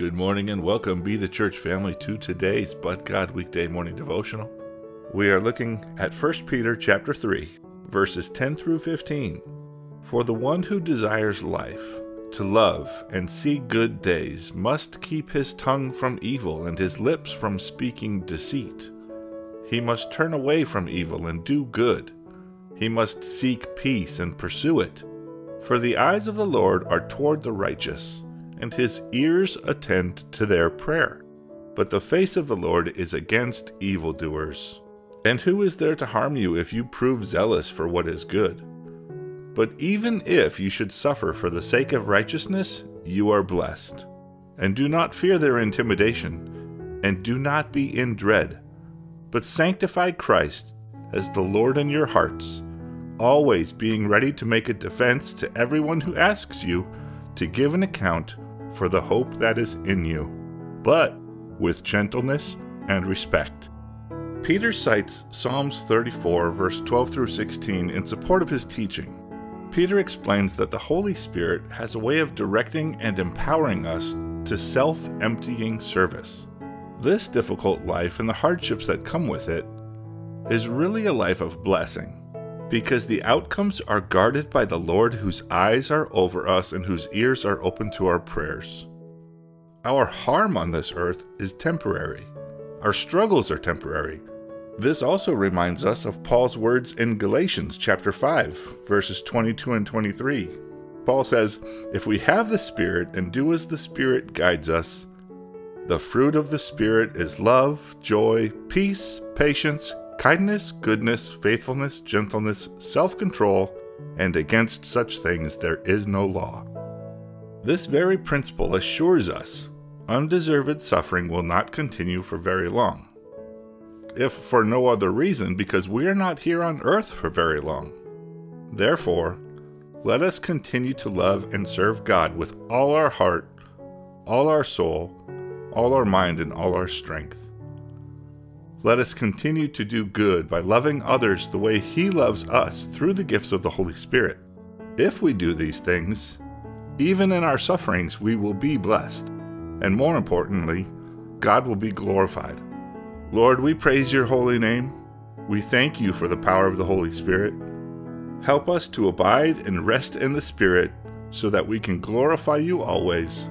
Good morning and welcome, Be the Church family, to today's But God Weekday Morning Devotional. We are looking at 1 Peter chapter 3, verses 10 through 15. For the one who desires life, to love and see good days, must keep his tongue from evil and his lips from speaking deceit. He must turn away from evil and do good. He must seek peace and pursue it. For the eyes of the Lord are toward the righteous and his ears attend to their prayer. But the face of the Lord is against evildoers. And who is there to harm you if you prove zealous for what is good? But even if you should suffer for the sake of righteousness, you are blessed. And do not fear their intimidation, and do not be in dread, but sanctify Christ as the Lord in your hearts, always being ready to make a defense to everyone who asks you to give an account for the hope that is in you, but with gentleness and respect. Peter cites Psalms 34, verse 12 through 16, in support of his teaching. Peter explains that the Holy Spirit has a way of directing and empowering us to self emptying service. This difficult life and the hardships that come with it is really a life of blessing because the outcomes are guarded by the Lord whose eyes are over us and whose ears are open to our prayers. Our harm on this earth is temporary. Our struggles are temporary. This also reminds us of Paul's words in Galatians chapter 5, verses 22 and 23. Paul says, If we have the Spirit and do as the Spirit guides us, the fruit of the Spirit is love, joy, peace, patience, kindness, goodness, faithfulness, gentleness, self control, and against such things there is no law. This very principle assures us undeserved suffering will not continue for very long. If for no other reason, because we are not here on earth for very long. Therefore, let us continue to love and serve God with all our heart, all our soul, all our mind, and all our strength. Let us continue to do good by loving others the way He loves us through the gifts of the Holy Spirit. If we do these things, even in our sufferings, we will be blessed. And more importantly, God will be glorified. Lord, we praise your holy name. We thank you for the power of the Holy Spirit. Help us to abide and rest in the Spirit so that we can glorify you always,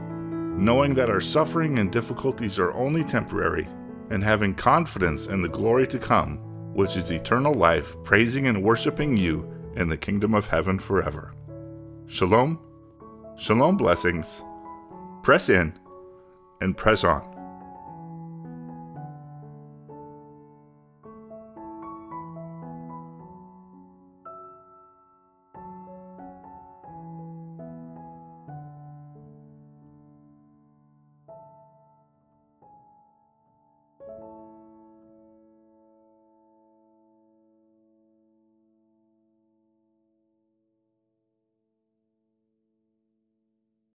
knowing that our suffering and difficulties are only temporary and having confidence in the glory to come, which is eternal life, praising and worshiping you in the kingdom of heaven forever. Shalom, shalom blessings, press in, and press on.